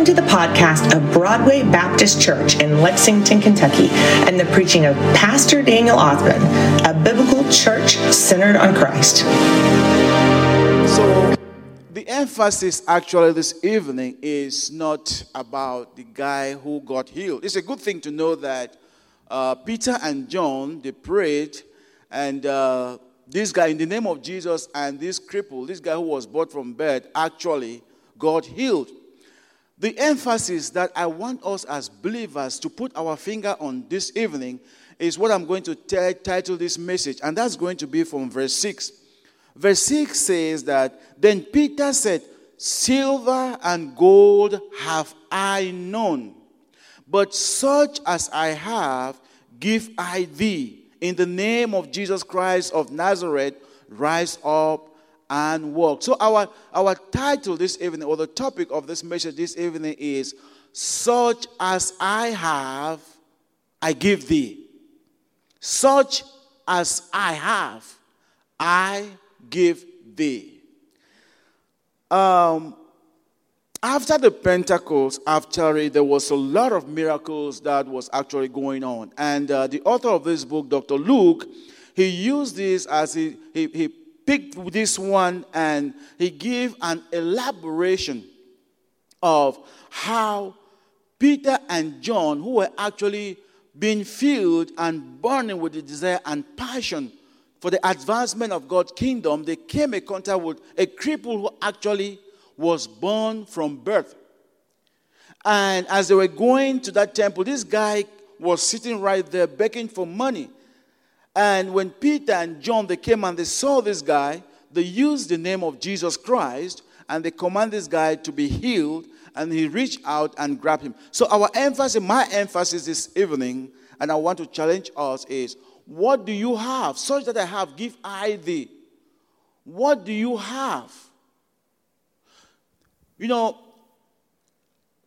Welcome to the podcast of Broadway Baptist Church in Lexington, Kentucky, and the preaching of Pastor Daniel Othman, a biblical church centered on Christ. So, the emphasis actually this evening is not about the guy who got healed. It's a good thing to know that uh, Peter and John they prayed, and uh, this guy, in the name of Jesus, and this cripple, this guy who was brought from bed, actually got healed. The emphasis that I want us as believers to put our finger on this evening is what I'm going to t- title this message, and that's going to be from verse 6. Verse 6 says that, Then Peter said, Silver and gold have I none, but such as I have, give I thee. In the name of Jesus Christ of Nazareth, rise up and walk. So, our, our title this evening, or the topic of this message this evening is Such as I have, I give thee. Such as I have, I give thee. Um, after the Pentecost, after there was a lot of miracles that was actually going on. And uh, the author of this book, Dr. Luke, he used this as he, he, he picked this one and he gave an elaboration of how Peter and John, who were actually being filled and burning with the desire and passion for the advancement of God's kingdom, they came in contact with a cripple who actually was born from birth. And as they were going to that temple, this guy was sitting right there begging for money. And when Peter and John they came and they saw this guy, they used the name of Jesus Christ and they command this guy to be healed and he reached out and grabbed him. So our emphasis, my emphasis this evening, and I want to challenge us is what do you have? Such that I have, give I thee. What do you have? You know,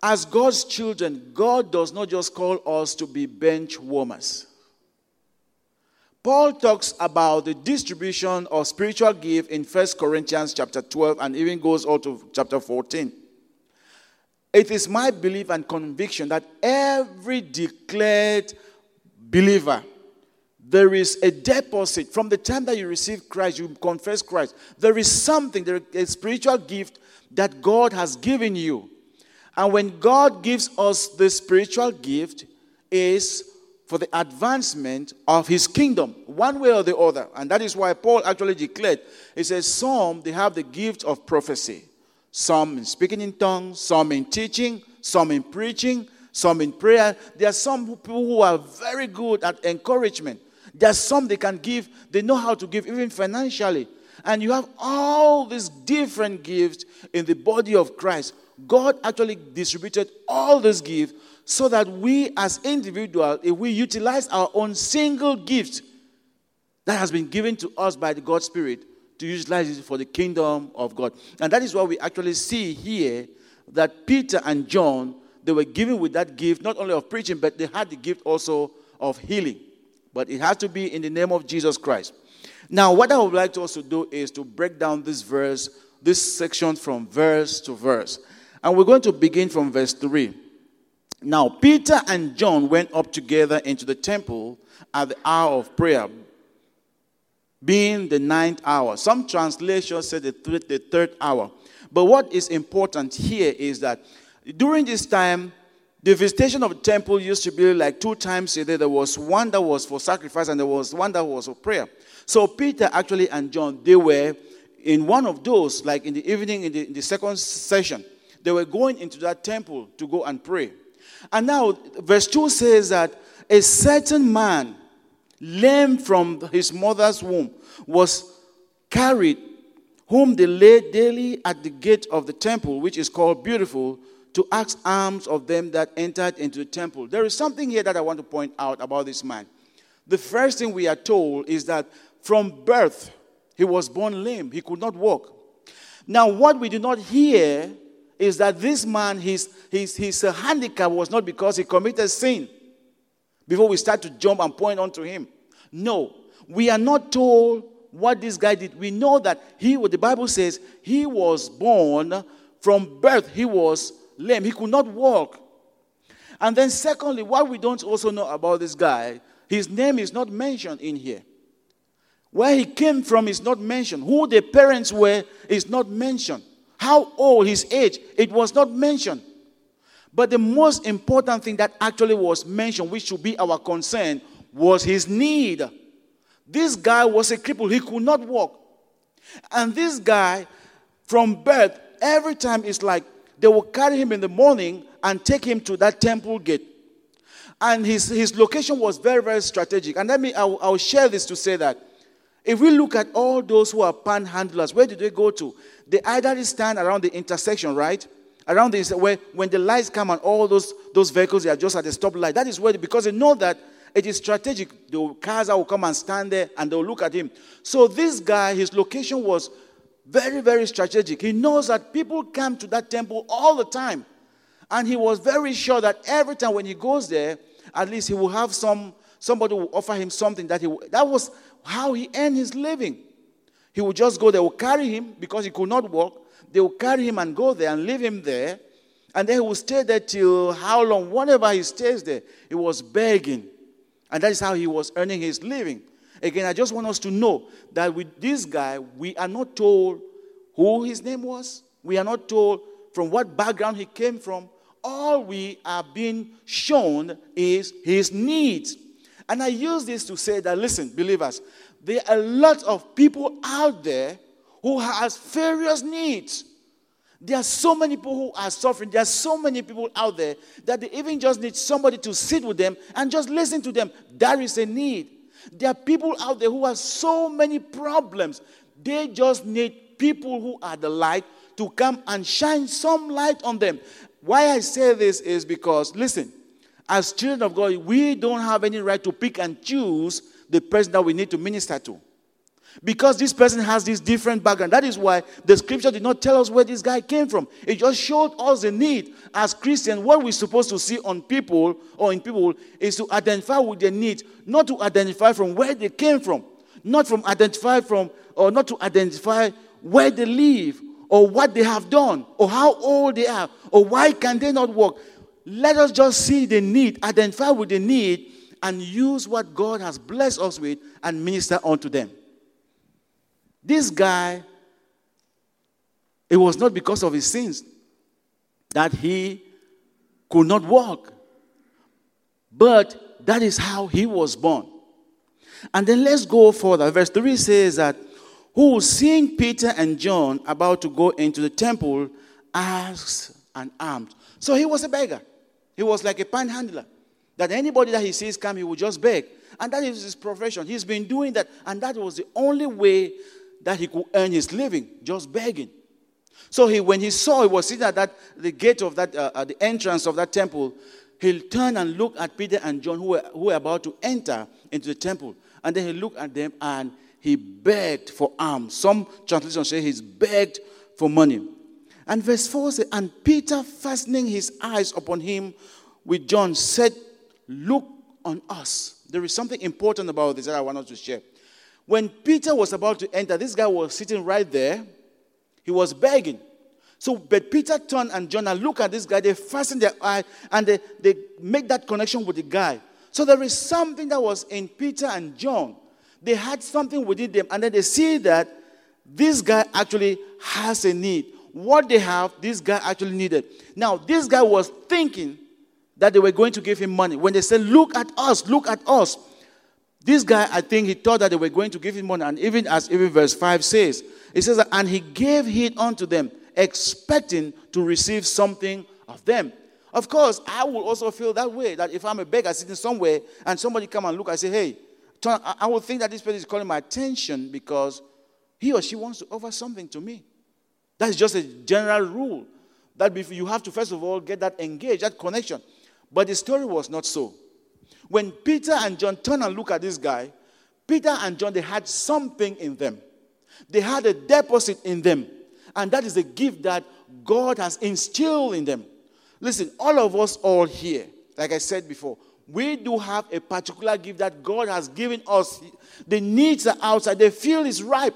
as God's children, God does not just call us to be bench warmers. Paul talks about the distribution of spiritual gift in 1 Corinthians chapter 12 and even goes on to chapter 14. It is my belief and conviction that every declared believer, there is a deposit from the time that you receive Christ, you confess Christ. There is something, there is a spiritual gift that God has given you. And when God gives us the spiritual gift, is for the advancement of his kingdom, one way or the other. And that is why Paul actually declared, he says, some they have the gift of prophecy, some in speaking in tongues, some in teaching, some in preaching, some in prayer. There are some people who are very good at encouragement. There are some they can give, they know how to give, even financially. And you have all these different gifts in the body of Christ. God actually distributed all these gifts so that we as individuals, if we utilize our own single gift that has been given to us by the God Spirit, to utilize it for the kingdom of God. And that is what we actually see here that Peter and John, they were given with that gift, not only of preaching, but they had the gift also of healing. But it has to be in the name of Jesus Christ. Now, what I would like us to also do is to break down this verse, this section from verse to verse. And we're going to begin from verse 3. Now, Peter and John went up together into the temple at the hour of prayer, being the ninth hour. Some translations say the, th- the third hour. But what is important here is that during this time, the visitation of the temple used to be like two times a day. There was one that was for sacrifice, and there was one that was for prayer. So Peter actually and John, they were in one of those, like in the evening, in the, in the second session, they were going into that temple to go and pray. And now, verse 2 says that a certain man, lame from his mother's womb, was carried, whom they laid daily at the gate of the temple, which is called Beautiful, to ask alms of them that entered into the temple. There is something here that I want to point out about this man. The first thing we are told is that from birth, he was born lame, he could not walk. Now, what we do not hear is that this man, his, his, his handicap was not because he committed sin. Before we start to jump and point onto him. No, we are not told what this guy did. We know that he, what the Bible says, he was born from birth, he was lame. He could not walk. And then, secondly, what we don't also know about this guy, his name is not mentioned in here. Where he came from is not mentioned. Who the parents were is not mentioned. How old, his age, it was not mentioned. But the most important thing that actually was mentioned, which should be our concern, was his need. This guy was a cripple, he could not walk. And this guy, from birth, every time it's like they will carry him in the morning and take him to that temple gate. And his, his location was very, very strategic. And let me, I'll, I'll share this to say that if we look at all those who are panhandlers, where do they go to? They either stand around the intersection, right? Around this, where when the lights come and all those, those vehicles they are just at the stoplight. That is where, because they know that it is strategic. The cars will come and stand there and they'll look at him. So this guy, his location was very, very strategic. He knows that people come to that temple all the time. And he was very sure that every time when he goes there, at least he will have some somebody will offer him something that he that was how he earned his living. He would just go, they would carry him because he could not walk. They would carry him and go there and leave him there. And then he would stay there till how long? Whenever he stays there, he was begging. And that is how he was earning his living. Again, I just want us to know that with this guy, we are not told who his name was. We are not told from what background he came from. All we are being shown is his needs. And I use this to say that, listen, believers, there are a lot of people out there who has various needs. There are so many people who are suffering. There are so many people out there that they even just need somebody to sit with them and just listen to them. There is a need. There are people out there who have so many problems. They just need people who are the light to come and shine some light on them. Why I say this is because, listen, as children of God, we don't have any right to pick and choose the person that we need to minister to. Because this person has this different background. That is why the scripture did not tell us where this guy came from. It just showed us the need. As Christians, what we're supposed to see on people or in people is to identify with their needs, not to identify from where they came from, not from identify from, or not to identify where they live, or what they have done, or how old they are, or why can they not walk. Let us just see the need, identify with the need, and use what God has blessed us with and minister unto them. This guy, it was not because of his sins that he could not walk, but that is how he was born. And then let's go further. Verse 3 says that, Who seeing Peter and John about to go into the temple, asks and alms. So he was a beggar. He was like a panhandler. That anybody that he sees come, he will just beg. And that is his profession. He's been doing that. And that was the only way that he could earn his living, just begging. So he, when he saw he was sitting at that, the gate of that, uh, at the entrance of that temple, he turned and looked at Peter and John who were, who were about to enter into the temple. And then he looked at them and he begged for alms. Some translations say he's begged for money. And verse 4 says, And Peter, fastening his eyes upon him with John, said, Look on us. There is something important about this that I want us to share. When Peter was about to enter, this guy was sitting right there. He was begging. So, but Peter turned and John and look at this guy. They fasten their eye and they, they make that connection with the guy. So there is something that was in Peter and John. They had something within them, and then they see that this guy actually has a need. What they have, this guy actually needed. Now, this guy was thinking that they were going to give him money. When they said, Look at us, look at us. This guy, I think he thought that they were going to give him money. And even as even verse 5 says, it says, And he gave heed unto them, expecting to receive something of them. Of course, I will also feel that way. That if I'm a beggar sitting somewhere and somebody come and look, I say, hey, I will think that this person is calling my attention because he or she wants to offer something to me. That's just a general rule. That you have to first of all get that engaged, that connection. But the story was not so. When Peter and John turn and look at this guy, Peter and John, they had something in them. They had a deposit in them. And that is a gift that God has instilled in them. Listen, all of us all here, like I said before, we do have a particular gift that God has given us. The needs are outside, the field is ripe.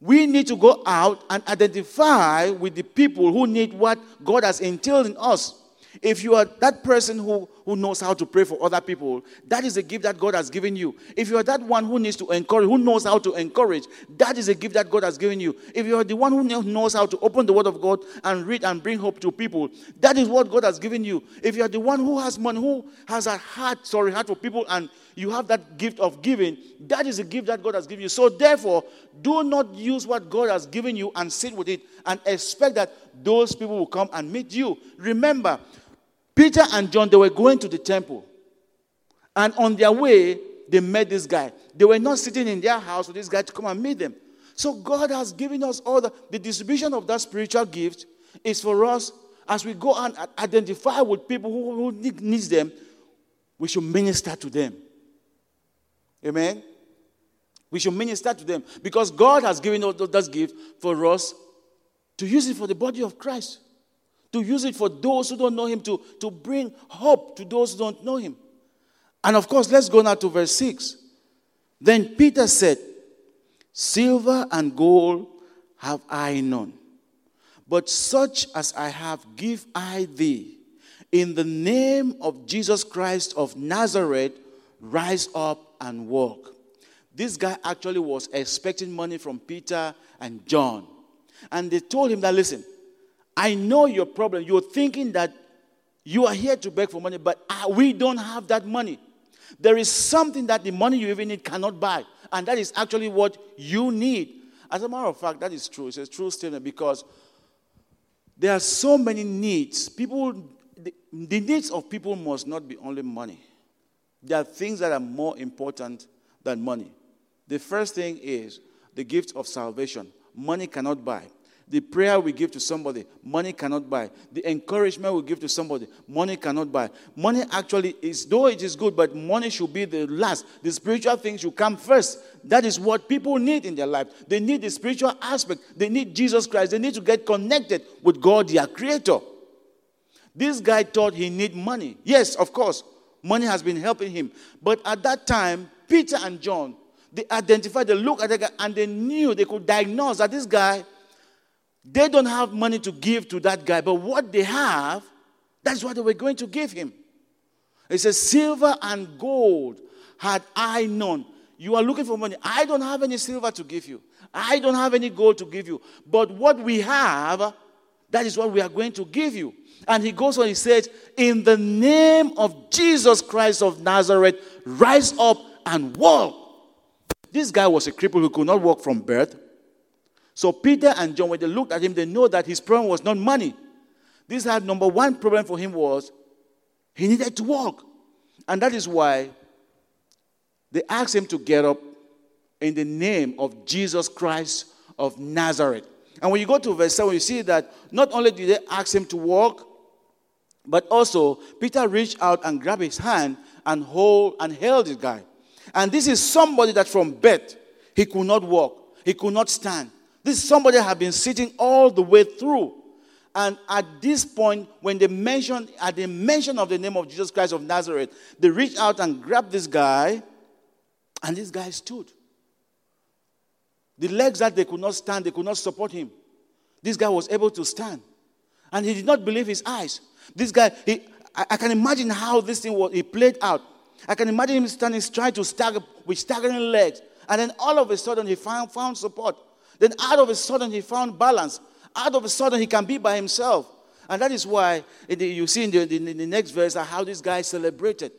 We need to go out and identify with the people who need what God has instilled in us. If you are that person who, who knows how to pray for other people, that is a gift that God has given you. If you are that one who needs to encourage, who knows how to encourage, that is a gift that God has given you. If you are the one who knows how to open the Word of God and read and bring hope to people, that is what God has given you. If you are the one who has money, who has a heart, sorry, heart for people, and you have that gift of giving, that is a gift that God has given you. So therefore, do not use what God has given you and sit with it and expect that those people will come and meet you. Remember, Peter and John, they were going to the temple. And on their way, they met this guy. They were not sitting in their house for this guy to come and meet them. So God has given us all the, the distribution of that spiritual gift is for us as we go and identify with people who, who need, needs them, we should minister to them. Amen. We should minister to them because God has given us that gift for us to use it for the body of Christ to use it for those who don't know him, to, to bring hope to those who don't know him. And of course, let's go now to verse 6. Then Peter said, Silver and gold have I none, but such as I have give I thee. In the name of Jesus Christ of Nazareth, rise up and walk. This guy actually was expecting money from Peter and John. And they told him that, listen, I know your problem. You're thinking that you are here to beg for money, but uh, we don't have that money. There is something that the money you even need cannot buy, and that is actually what you need. As a matter of fact, that is true. It's a true statement because there are so many needs. People, the, the needs of people must not be only money. There are things that are more important than money. The first thing is the gift of salvation. Money cannot buy. The prayer we give to somebody, money cannot buy. The encouragement we give to somebody, money cannot buy. Money actually is, though it is good, but money should be the last. The spiritual things should come first. That is what people need in their life. They need the spiritual aspect. They need Jesus Christ. They need to get connected with God, their creator. This guy thought he need money. Yes, of course, money has been helping him. But at that time, Peter and John, they identified, they looked at the guy, and they knew they could diagnose that this guy they don't have money to give to that guy, but what they have, that's what they were going to give him. It says, Silver and gold had I known. You are looking for money. I don't have any silver to give you, I don't have any gold to give you. But what we have, that is what we are going to give you. And he goes on, he says, In the name of Jesus Christ of Nazareth, rise up and walk. This guy was a cripple who could not walk from birth. So Peter and John, when they looked at him, they know that his problem was not money. This had number one problem for him was he needed to walk. And that is why they asked him to get up in the name of Jesus Christ of Nazareth. And when you go to verse 7, you see that not only did they ask him to walk, but also Peter reached out and grabbed his hand and hold and held this guy. And this is somebody that from birth he could not walk, he could not stand, this somebody had been sitting all the way through. And at this point, when they mentioned, at the mention of the name of Jesus Christ of Nazareth, they reached out and grabbed this guy, and this guy stood. The legs that they could not stand, they could not support him. This guy was able to stand. And he did not believe his eyes. This guy, he, I, I can imagine how this thing was, he played out. I can imagine him standing, trying to stagger with staggering legs. And then all of a sudden, he found, found support. Then out of a sudden, he found balance. Out of a sudden, he can be by himself. And that is why you see in the, in the next verse how this guy celebrated.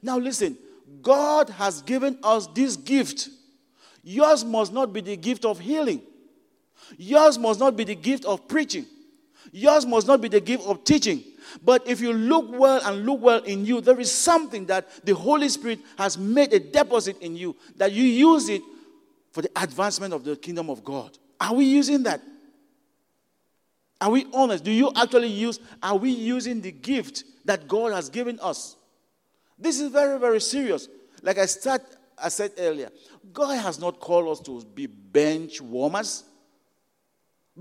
Now, listen, God has given us this gift. Yours must not be the gift of healing, yours must not be the gift of preaching, yours must not be the gift of teaching. But if you look well and look well in you, there is something that the Holy Spirit has made a deposit in you that you use it for the advancement of the kingdom of God. Are we using that? Are we honest? Do you actually use, are we using the gift that God has given us? This is very, very serious. Like I start, I said earlier, God has not called us to be bench warmers.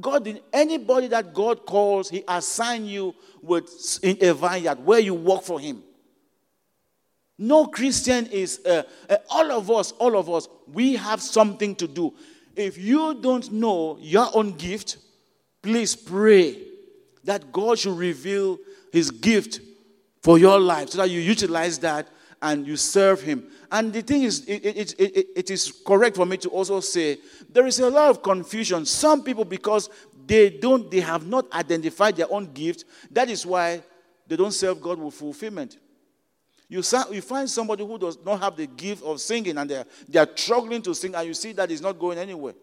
God in anybody that God calls, He assign you with in a vineyard where you work for Him. No Christian is, uh, uh, all of us, all of us, we have something to do. if you don't know your own gift, please pray that God should reveal his gift for your life so that you utilize that and you serve him. And the thing is, it, it, it, it is correct for me to also say there is a lot of confusion. Some people, because they don't, they have not identified their own gift, that is why they don't serve God with fulfillment. You, you find somebody who does not have the gift of singing and they're, they're struggling to sing, and you see that it's not going anywhere.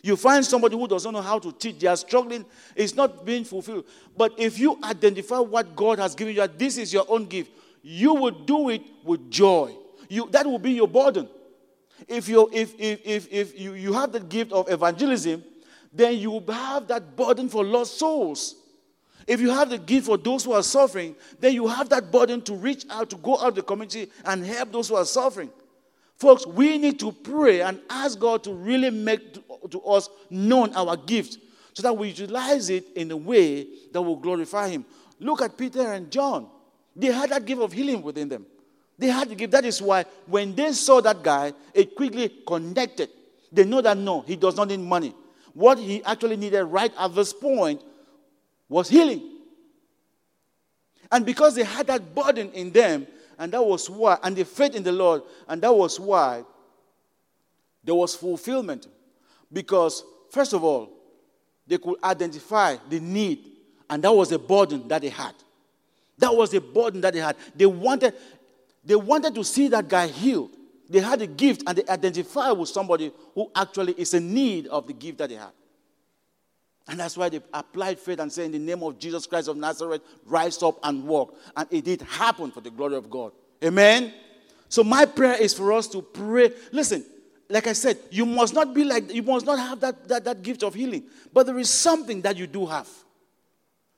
You find somebody who doesn't know how to teach, they are struggling, it's not being fulfilled. But if you identify what God has given you, that this is your own gift, you will do it with joy. You, that will be your burden. If, you if, if, if, if you, you have the gift of evangelism, then you will have that burden for lost souls. If you have the gift for those who are suffering, then you have that burden to reach out, to go out the community and help those who are suffering. Folks, we need to pray and ask God to really make to, to us known our gift so that we utilize it in a way that will glorify Him. Look at Peter and John. They had that gift of healing within them. They had to gift. That is why when they saw that guy, it quickly connected. They know that no, he does not need money. What he actually needed right at this point was healing. And because they had that burden in them, and that was why, and the faith in the Lord, and that was why there was fulfillment. Because, first of all, they could identify the need, and that was a burden that they had. That was a burden that they had. They wanted, they wanted to see that guy healed. They had a gift, and they identified with somebody who actually is in need of the gift that they had. And that's why they applied faith and said, In the name of Jesus Christ of Nazareth, rise up and walk. And it did happen for the glory of God. Amen. So my prayer is for us to pray. Listen, like I said, you must not be like, you must not have that, that, that gift of healing. But there is something that you do have.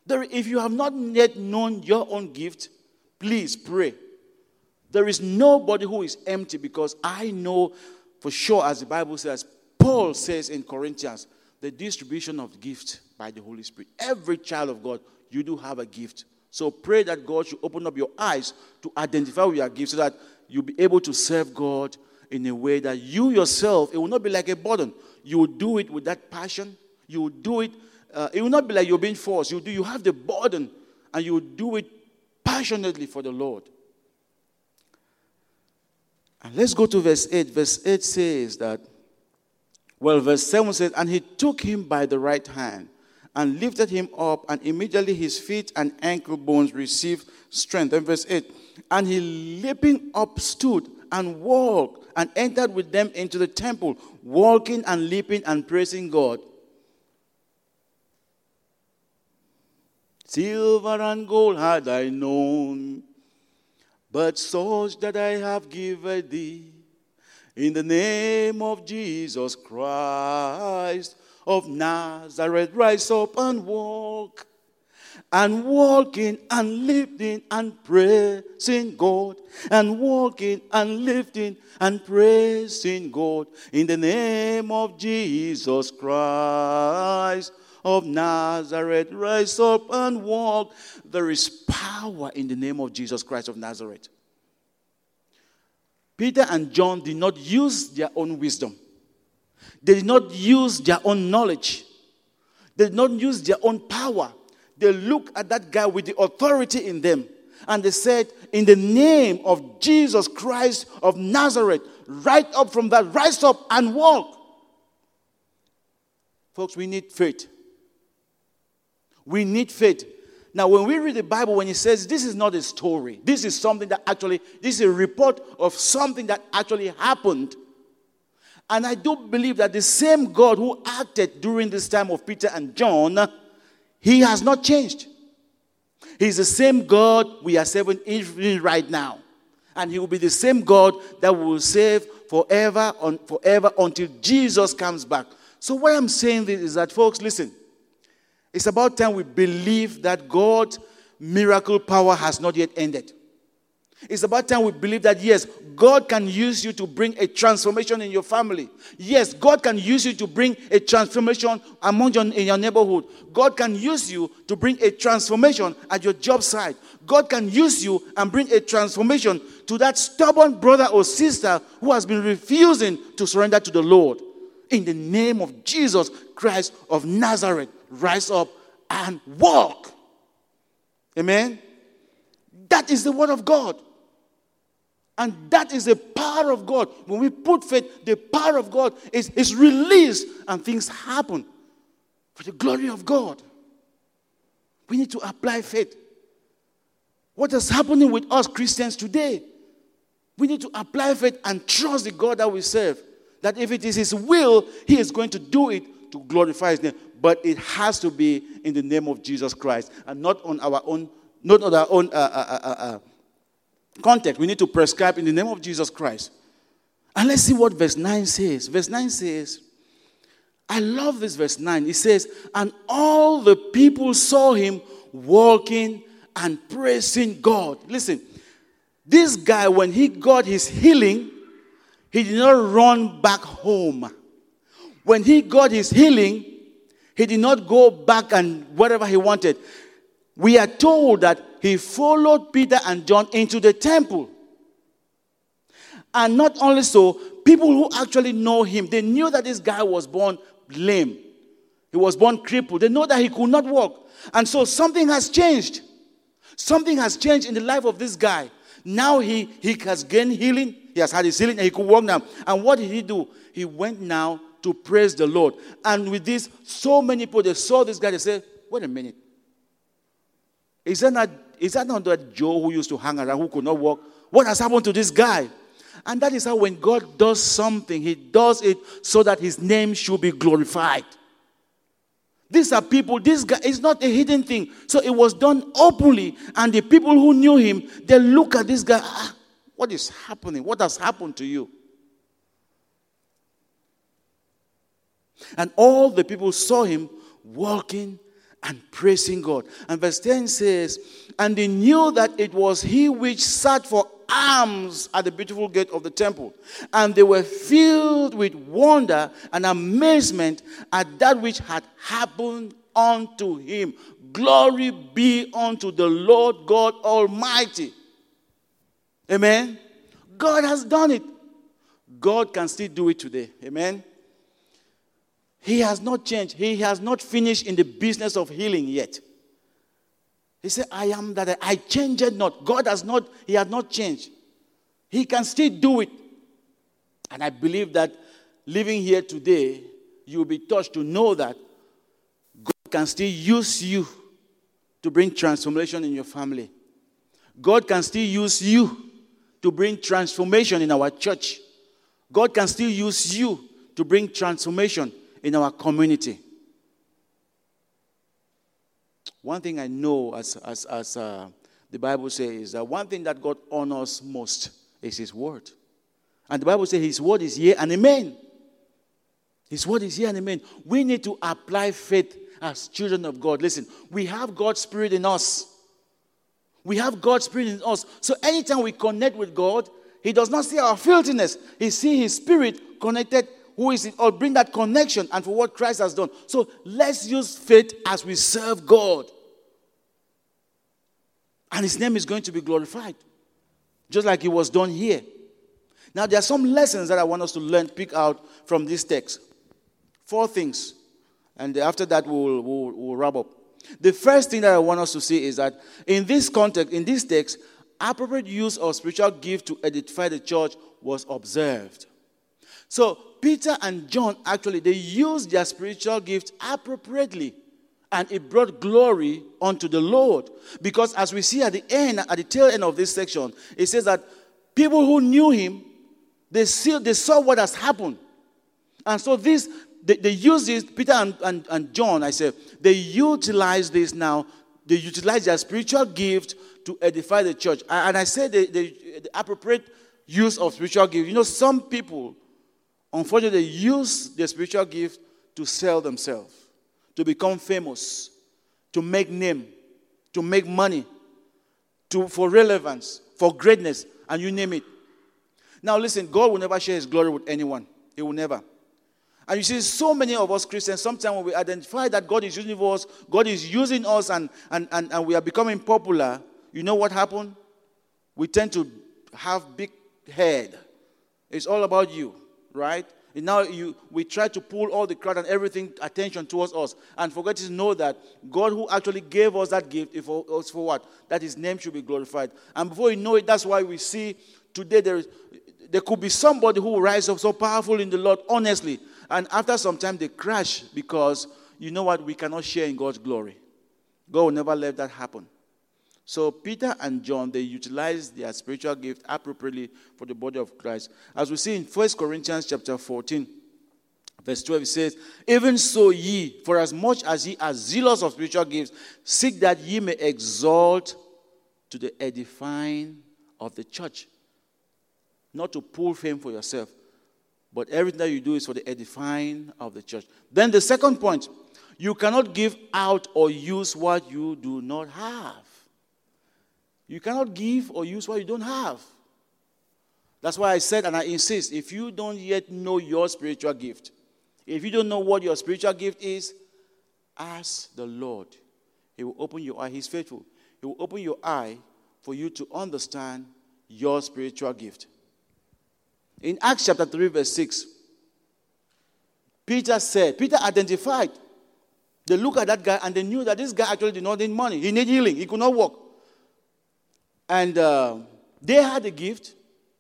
There, if you have not yet known your own gift, please pray. There is nobody who is empty because I know for sure, as the Bible says, Paul says in Corinthians, the distribution of gift by the Holy Spirit. Every child of God, you do have a gift. So pray that God should open up your eyes to identify with your gift so that you'll be able to serve God in a way that you yourself, it will not be like a burden. You will do it with that passion. You will do it. Uh, it will not be like you're being forced. You do. You have the burden, and you will do it passionately for the Lord. And let's go to verse 8. Verse 8 says that well, verse 7 says, And he took him by the right hand and lifted him up, and immediately his feet and ankle bones received strength. And verse 8, And he leaping up stood and walked and entered with them into the temple, walking and leaping and praising God. Silver and gold had I known, but such that I have given thee in the name of Jesus Christ of Nazareth, rise up and walk. And walking and lifting and praising God. And walking and lifting and praising God. In the name of Jesus Christ of Nazareth, rise up and walk. There is power in the name of Jesus Christ of Nazareth. Peter and John did not use their own wisdom. They did not use their own knowledge. They did not use their own power. They looked at that guy with the authority in them and they said, In the name of Jesus Christ of Nazareth, right up from that, rise up and walk. Folks, we need faith. We need faith. Now, when we read the Bible, when it says this is not a story, this is something that actually, this is a report of something that actually happened. And I do believe that the same God who acted during this time of Peter and John, he has not changed. He's the same God we are serving even right now. And he will be the same God that will save forever on forever until Jesus comes back. So what I'm saying this is that folks, listen. It's about time we believe that God's miracle power has not yet ended. It's about time we believe that, yes, God can use you to bring a transformation in your family. Yes, God can use you to bring a transformation among your, in your neighborhood. God can use you to bring a transformation at your job site. God can use you and bring a transformation to that stubborn brother or sister who has been refusing to surrender to the Lord. in the name of Jesus Christ of Nazareth. Rise up and walk. Amen. That is the word of God. And that is the power of God. When we put faith, the power of God is, is released and things happen for the glory of God. We need to apply faith. What is happening with us Christians today? We need to apply faith and trust the God that we serve. That if it is His will, He is going to do it to glorify His name. But it has to be in the name of Jesus Christ and not on our own, not on our own uh, uh, uh, uh context. We need to prescribe in the name of Jesus Christ. And let's see what verse 9 says. Verse 9 says, I love this verse 9. It says, And all the people saw him walking and praising God. Listen, this guy, when he got his healing, he did not run back home. When he got his healing, he did not go back and whatever he wanted. We are told that he followed Peter and John into the temple. And not only so, people who actually know him, they knew that this guy was born lame. He was born crippled. They know that he could not walk. And so something has changed. Something has changed in the life of this guy. Now he, he has gained healing. He has had his healing and he could walk now. And what did he do? He went now to praise the Lord. And with this, so many people, they saw this guy, they said, wait a minute. Is that not, is that not that Joe who used to hang around, who could not walk? What has happened to this guy? And that is how when God does something, he does it so that his name should be glorified. These are people, this guy is not a hidden thing. So it was done openly, and the people who knew him, they look at this guy, ah, what is happening? What has happened to you? And all the people saw him walking and praising God. And verse 10 says, And they knew that it was he which sat for alms at the beautiful gate of the temple. And they were filled with wonder and amazement at that which had happened unto him. Glory be unto the Lord God Almighty. Amen. God has done it. God can still do it today. Amen. He has not changed. He has not finished in the business of healing yet. He said, I am that I changed not. God has not, He has not changed. He can still do it. And I believe that living here today, you'll be touched to know that God can still use you to bring transformation in your family. God can still use you to bring transformation in our church. God can still use you to bring transformation in our community. One thing I know, as, as, as uh, the Bible says, is that one thing that God honors most is His Word. And the Bible says His Word is here and amen. His Word is here and amen. We need to apply faith as children of God. Listen, we have God's Spirit in us. We have God's Spirit in us. So anytime we connect with God, He does not see our filthiness. He sees His Spirit connected who is it, or bring that connection and for what Christ has done. So let's use faith as we serve God. And his name is going to be glorified, just like it was done here. Now, there are some lessons that I want us to learn, pick out from this text. Four things. And after that, we'll, we'll, we'll wrap up. The first thing that I want us to see is that in this context, in this text, appropriate use of spiritual gift to edify the church was observed. So Peter and John actually they used their spiritual gift appropriately and it brought glory unto the Lord. Because as we see at the end, at the tail end of this section, it says that people who knew him, they see, they saw what has happened. And so this they, they use this, Peter and, and, and John, I said, they utilize this now, they utilize their spiritual gift to edify the church. And I say the, the, the appropriate use of spiritual gift. You know, some people Unfortunately, they use their spiritual gift to sell themselves, to become famous, to make name, to make money, to, for relevance, for greatness, and you name it. Now, listen, God will never share his glory with anyone. He will never. And you see, so many of us Christians, sometimes when we identify that God is using us, God is using us, and, and, and, and we are becoming popular, you know what happened? We tend to have big head. It's all about you right? And now you, we try to pull all the crowd and everything attention towards us and forget to know that God who actually gave us that gift is for, for what? That his name should be glorified. And before you know it, that's why we see today there, is, there could be somebody who rise up so powerful in the Lord, honestly. And after some time, they crash because you know what? We cannot share in God's glory. God will never let that happen. So Peter and John, they utilized their spiritual gift appropriately for the body of Christ. As we see in 1 Corinthians chapter 14, verse 12, it says, Even so ye, for as much as ye are zealous of spiritual gifts, seek that ye may exalt to the edifying of the church. Not to pull fame for yourself, but everything that you do is for the edifying of the church. Then the second point, you cannot give out or use what you do not have. You cannot give or use what you don't have. That's why I said and I insist if you don't yet know your spiritual gift, if you don't know what your spiritual gift is, ask the Lord. He will open your eye. He's faithful. He will open your eye for you to understand your spiritual gift. In Acts chapter 3, verse 6, Peter said, Peter identified. They looked at that guy and they knew that this guy actually did not need money. He needed healing. He could not walk. And uh, they had a gift,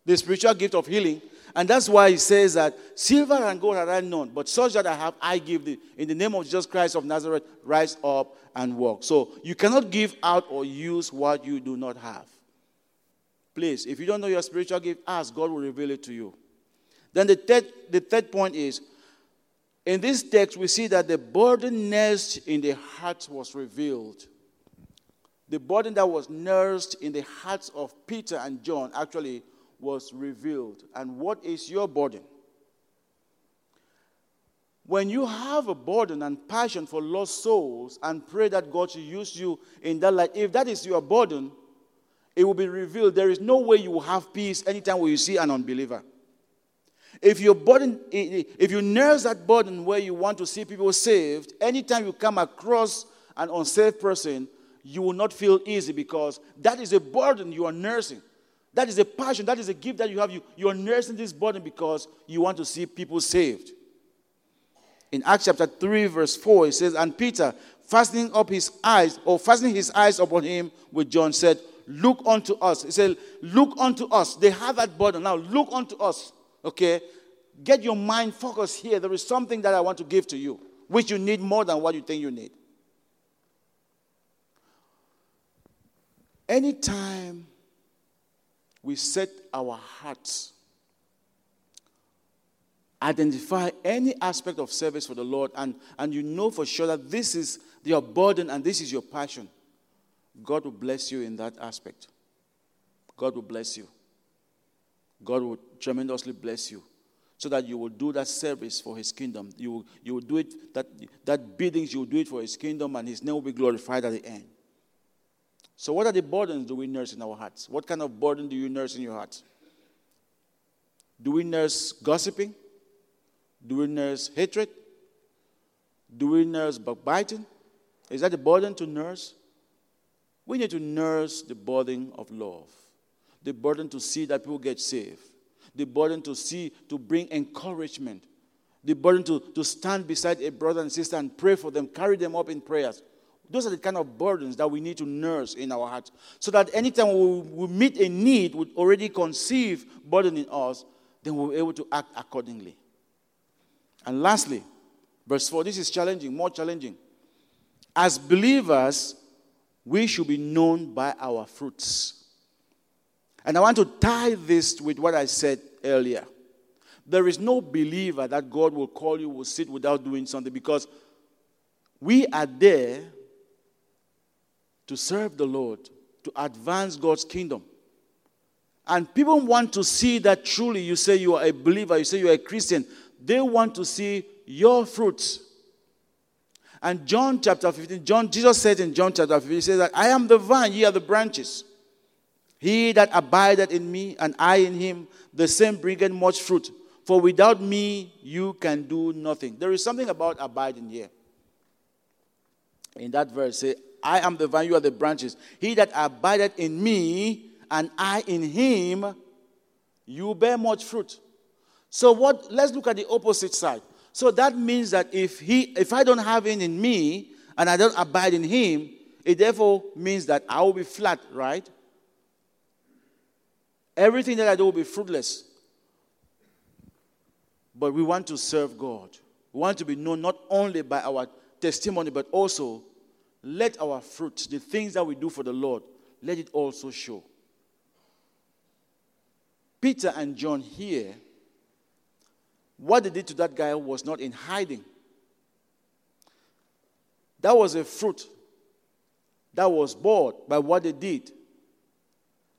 the spiritual gift of healing. And that's why he says that silver and gold are none, but such that I have, I give thee. In the name of Jesus Christ of Nazareth, rise up and walk. So you cannot give out or use what you do not have. Please, if you don't know your spiritual gift, ask. God will reveal it to you. Then the third, the third point is in this text, we see that the burden nest in the heart was revealed the burden that was nursed in the hearts of Peter and John actually was revealed. And what is your burden? When you have a burden and passion for lost souls and pray that God should use you in that light, if that is your burden, it will be revealed. There is no way you will have peace anytime when you see an unbeliever. If your burden, if you nurse that burden where you want to see people saved, anytime you come across an unsaved person, you will not feel easy because that is a burden you are nursing. That is a passion, that is a gift that you have. You, you are nursing this burden because you want to see people saved. In Acts chapter 3, verse 4, it says, And Peter, fastening up his eyes, or fastening his eyes upon him with John, said, Look unto us. He said, Look unto us. They have that burden. Now look unto us. Okay? Get your mind focused here. There is something that I want to give to you, which you need more than what you think you need. Anytime we set our hearts, identify any aspect of service for the Lord, and, and you know for sure that this is your burden and this is your passion, God will bless you in that aspect. God will bless you. God will tremendously bless you so that you will do that service for his kingdom. You will, you will do it, that, that biddings, you will do it for his kingdom, and his name will be glorified at the end. So, what are the burdens do we nurse in our hearts? What kind of burden do you nurse in your heart? Do we nurse gossiping? Do we nurse hatred? Do we nurse backbiting? Is that the burden to nurse? We need to nurse the burden of love, the burden to see that people get saved, the burden to see, to bring encouragement, the burden to, to stand beside a brother and sister and pray for them, carry them up in prayers. Those are the kind of burdens that we need to nurse in our hearts. So that anytime we, we meet a need, we already conceive burden in us, then we're able to act accordingly. And lastly, verse 4, this is challenging, more challenging. As believers, we should be known by our fruits. And I want to tie this with what I said earlier. There is no believer that God will call you will sit without doing something because we are there to serve the Lord, to advance God's kingdom. And people want to see that truly you say you are a believer, you say you are a Christian. They want to see your fruits. And John chapter 15, John, Jesus said in John chapter 15, he says that I am the vine, ye are the branches. He that abideth in me, and I in him, the same bringeth much fruit. For without me, you can do nothing. There is something about abiding here. In that verse, say, I am the vine, you are the branches. He that abideth in me, and I in him, you bear much fruit. So what let's look at the opposite side. So that means that if he if I don't have it in me and I don't abide in him, it therefore means that I will be flat, right? Everything that I do will be fruitless. But we want to serve God. We want to be known not only by our testimony, but also let our fruit, the things that we do for the Lord, let it also show. Peter and John here, what they did to that guy was not in hiding. That was a fruit that was bought by what they did.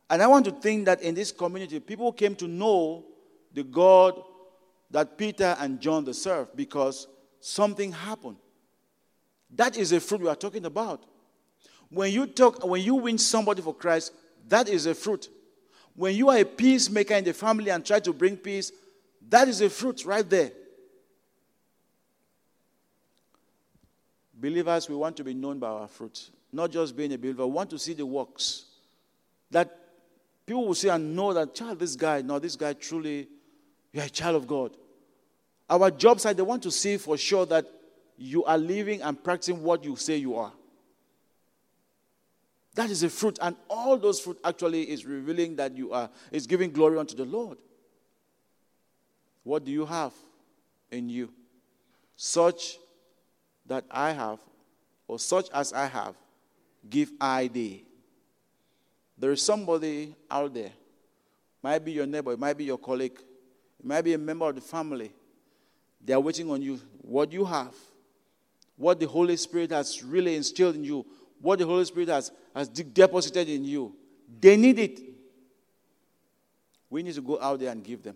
And I want to think that in this community, people came to know the God that Peter and John served because something happened. That is a fruit we are talking about. When you talk, when you win somebody for Christ, that is a fruit. When you are a peacemaker in the family and try to bring peace, that is a fruit right there. Believers, we want to be known by our fruit, not just being a believer. We want to see the works that people will see and know that, child, this guy, no, this guy truly, you're a child of God. Our job site, they want to see for sure that you are living and practicing what you say you are. That is a fruit, and all those fruit actually is revealing that you are is giving glory unto the Lord. What do you have in you? Such that I have, or such as I have, give I thee. There is somebody out there, might be your neighbor, it might be your colleague, it might be a member of the family. They are waiting on you. What you have, what the Holy Spirit has really instilled in you, what the Holy Spirit has, has deposited in you. They need it. We need to go out there and give them.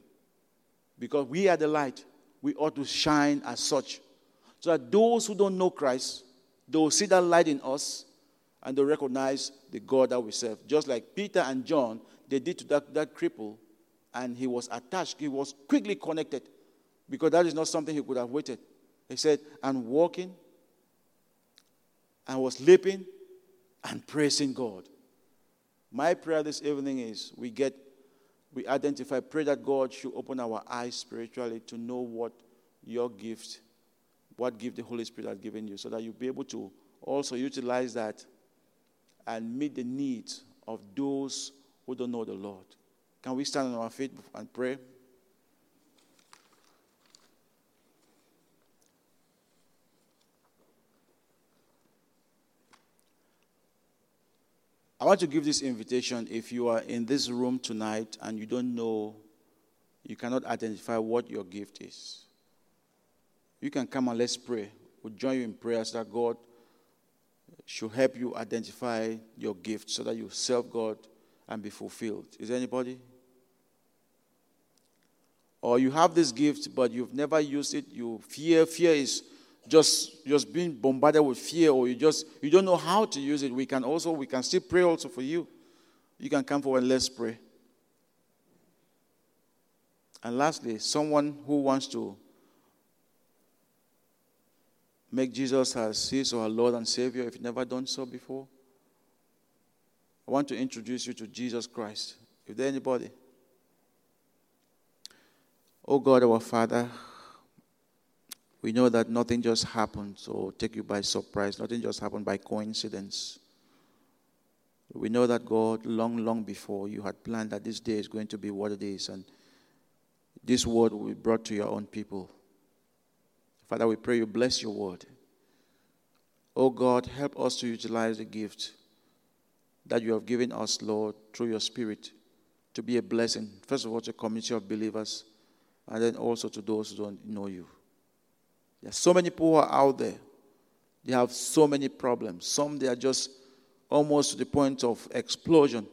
Because we are the light. We ought to shine as such. So that those who don't know Christ, they will see that light in us and they'll recognize the God that we serve. Just like Peter and John, they did to that, that cripple and he was attached. He was quickly connected because that is not something he could have waited. He said, and walking and was leaping and praising God. My prayer this evening is we get, we identify, pray that God should open our eyes spiritually to know what your gift, what gift the Holy Spirit has given you, so that you'll be able to also utilize that and meet the needs of those who don't know the Lord. Can we stand on our feet and pray? I want to give this invitation if you are in this room tonight and you don't know, you cannot identify what your gift is. You can come and let's pray. We'll join you in prayers that God should help you identify your gift so that you serve God and be fulfilled. Is there anybody? Or you have this gift, but you've never used it. You fear. Fear is just just being bombarded with fear or you just you don't know how to use it. We can also we can still pray also for you. You can come forward and let's pray. And lastly someone who wants to make jesus as his or her lord and savior if you've never done so before i want to introduce you to jesus christ. Is there anybody? Oh god our father we know that nothing just happens or take you by surprise. Nothing just happened by coincidence. We know that God, long, long before, you had planned that this day is going to be what it is, and this word will be brought to your own people. Father, we pray you bless your word. Oh God, help us to utilize the gift that you have given us, Lord, through your Spirit, to be a blessing, first of all, to a community of believers, and then also to those who don't know you. There are so many people out there. They have so many problems. Some they are just almost to the point of explosion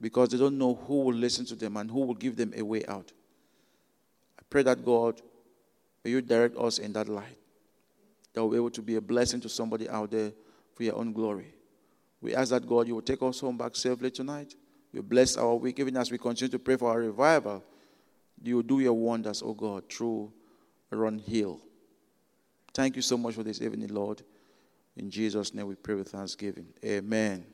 because they don't know who will listen to them and who will give them a way out. I pray that God, may you direct us in that light. That we'll be able to be a blessing to somebody out there for your own glory. We ask that God, you will take us home back safely tonight. You bless our week, even as we continue to pray for our revival. You do your wonders, oh God, through Run Hill. Thank you so much for this evening, Lord. In Jesus' name we pray with thanksgiving. Amen.